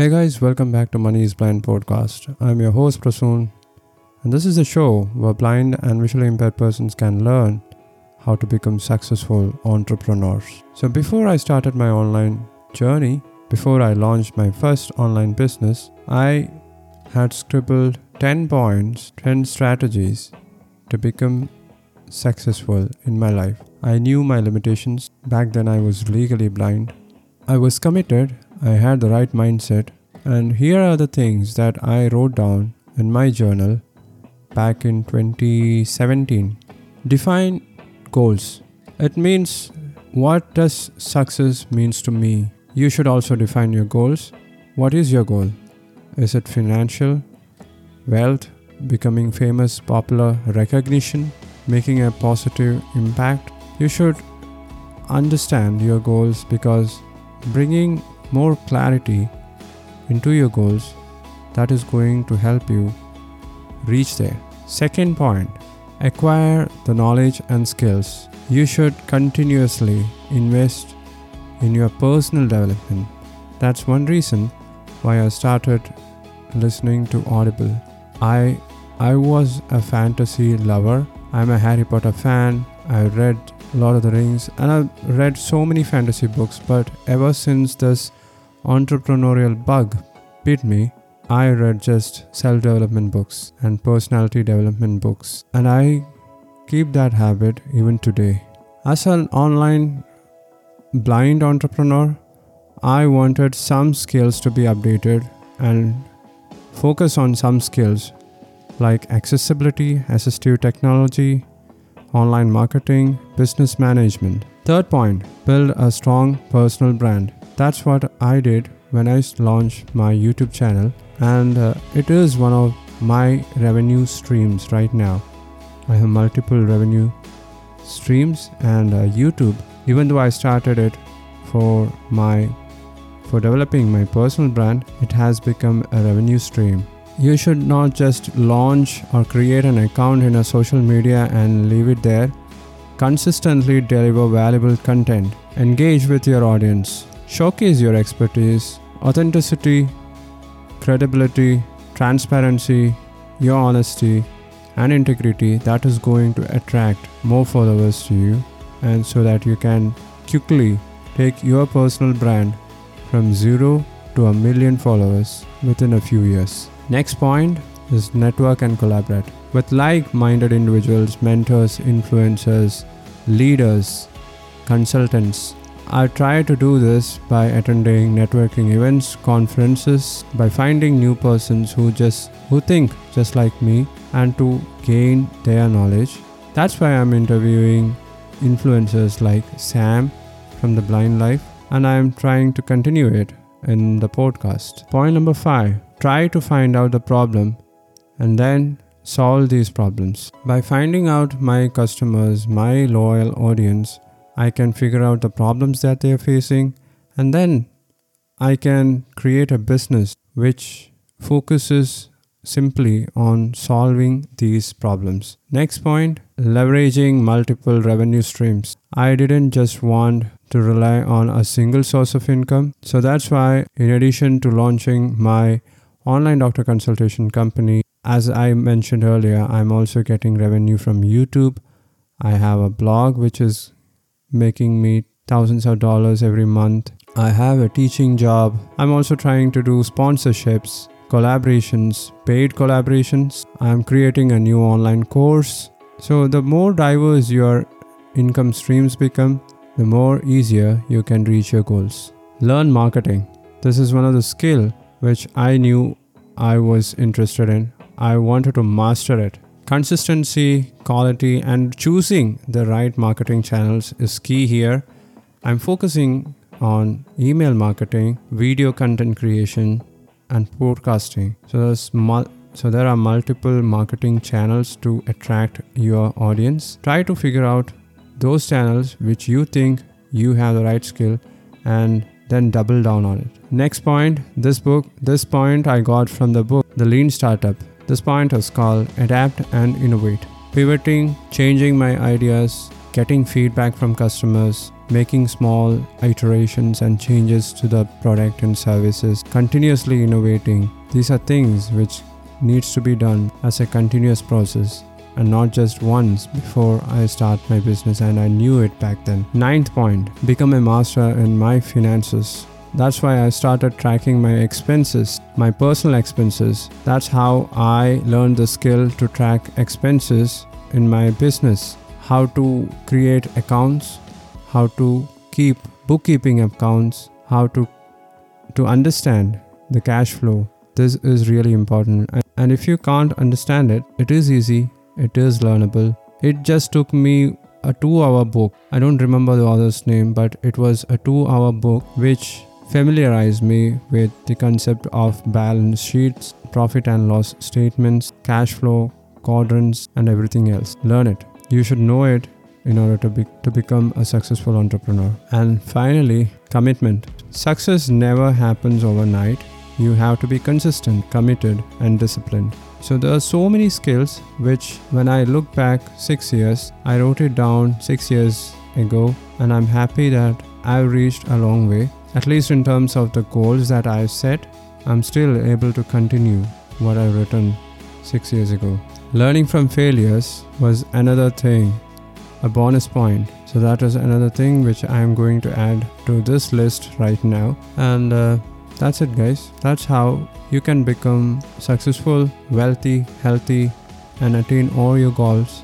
Hey guys, welcome back to Money is Blind podcast. I'm your host Prasoon, and this is a show where blind and visually impaired persons can learn how to become successful entrepreneurs. So before I started my online journey, before I launched my first online business, I had scribbled 10 points, 10 strategies to become successful in my life. I knew my limitations. Back then, I was legally blind. I was committed, I had the right mindset, and here are the things that I wrote down in my journal back in 2017. Define goals. It means what does success means to me you should also define your goals. What is your goal? Is it financial, wealth, becoming famous, popular, recognition, making a positive impact? You should understand your goals because bringing more clarity into your goals that is going to help you reach there. Second point acquire the knowledge and skills. You should continuously invest in your personal development. That's one reason why I started listening to Audible. I I was a fantasy lover. I'm a Harry Potter fan. I read Lord of the Rings and I've read so many fantasy books, but ever since this entrepreneurial bug bit me, I read just self development books and personality development books, and I keep that habit even today. As an online blind entrepreneur, I wanted some skills to be updated and focus on some skills like accessibility, assistive technology, online marketing, business management. Third point build a strong personal brand. That's what I did when I launched my YouTube channel, and uh, it is one of my revenue streams right now. I have multiple revenue streams, and uh, YouTube even though I started it for my for developing my personal brand, it has become a revenue stream. You should not just launch or create an account in a social media and leave it there. Consistently deliver valuable content. Engage with your audience. Showcase your expertise, authenticity, credibility, transparency, your honesty, and integrity that is going to attract more followers to you and so that you can quickly take your personal brand from zero to a million followers within a few years. Next point is network and collaborate with like minded individuals, mentors, influencers, leaders, consultants. I try to do this by attending networking events, conferences, by finding new persons who just who think just like me and to gain their knowledge. That's why I'm interviewing influencers like Sam from The Blind Life, and I am trying to continue it in the podcast. Point number five try to find out the problem and then solve these problems. By finding out my customers, my loyal audience, I can figure out the problems that they are facing and then I can create a business which focuses simply on solving these problems. Next point leveraging multiple revenue streams. I didn't just want to rely on a single source of income. So that's why, in addition to launching my online doctor consultation company, as I mentioned earlier, I'm also getting revenue from YouTube. I have a blog which is making me thousands of dollars every month. I have a teaching job. I'm also trying to do sponsorships collaborations, paid collaborations. I'm creating a new online course. So, the more diverse your income streams become, the more easier you can reach your goals. Learn marketing. This is one of the skill which I knew I was interested in. I wanted to master it. Consistency, quality, and choosing the right marketing channels is key here. I'm focusing on email marketing, video content creation, and podcasting. So there's mul- so there are multiple marketing channels to attract your audience. Try to figure out those channels which you think you have the right skill and then double down on it. Next point, this book, this point I got from the book The Lean Startup. This point is called Adapt and Innovate. Pivoting, changing my ideas, getting feedback from customers, making small iterations and changes to the product and services, continuously innovating. These are things which needs to be done as a continuous process and not just once before I start my business and I knew it back then. Ninth point, become a master in my finances. That's why I started tracking my expenses, my personal expenses. That's how I learned the skill to track expenses in my business. How to create accounts, how to keep bookkeeping accounts, how to to understand the cash flow. This is really important. And if you can't understand it, it is easy, it is learnable. It just took me a 2 hour book. I don't remember the author's name, but it was a 2 hour book which familiarized me with the concept of balance sheets, profit and loss statements, cash flow, quadrants, and everything else. Learn it. You should know it in order to, be, to become a successful entrepreneur. And finally, commitment. Success never happens overnight. You have to be consistent, committed, and disciplined. So there are so many skills which, when I look back six years, I wrote it down six years ago, and I'm happy that I've reached a long way at least in terms of the goals that I've set, I'm still able to continue what I've written six years ago. Learning from failures was another thing, a bonus point. So that was another thing which I'm going to add to this list right now. And uh, that's it, guys. That's how you can become successful, wealthy, healthy, and attain all your goals,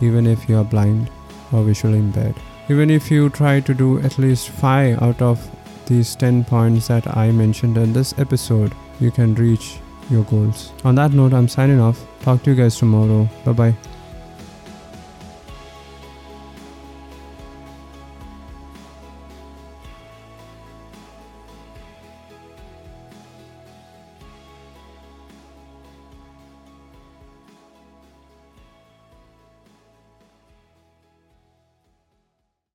even if you are blind or visually impaired. Even if you try to do at least 5 out of these 10 points that I mentioned in this episode, you can reach your goals. On that note, I'm signing off. Talk to you guys tomorrow. Bye bye.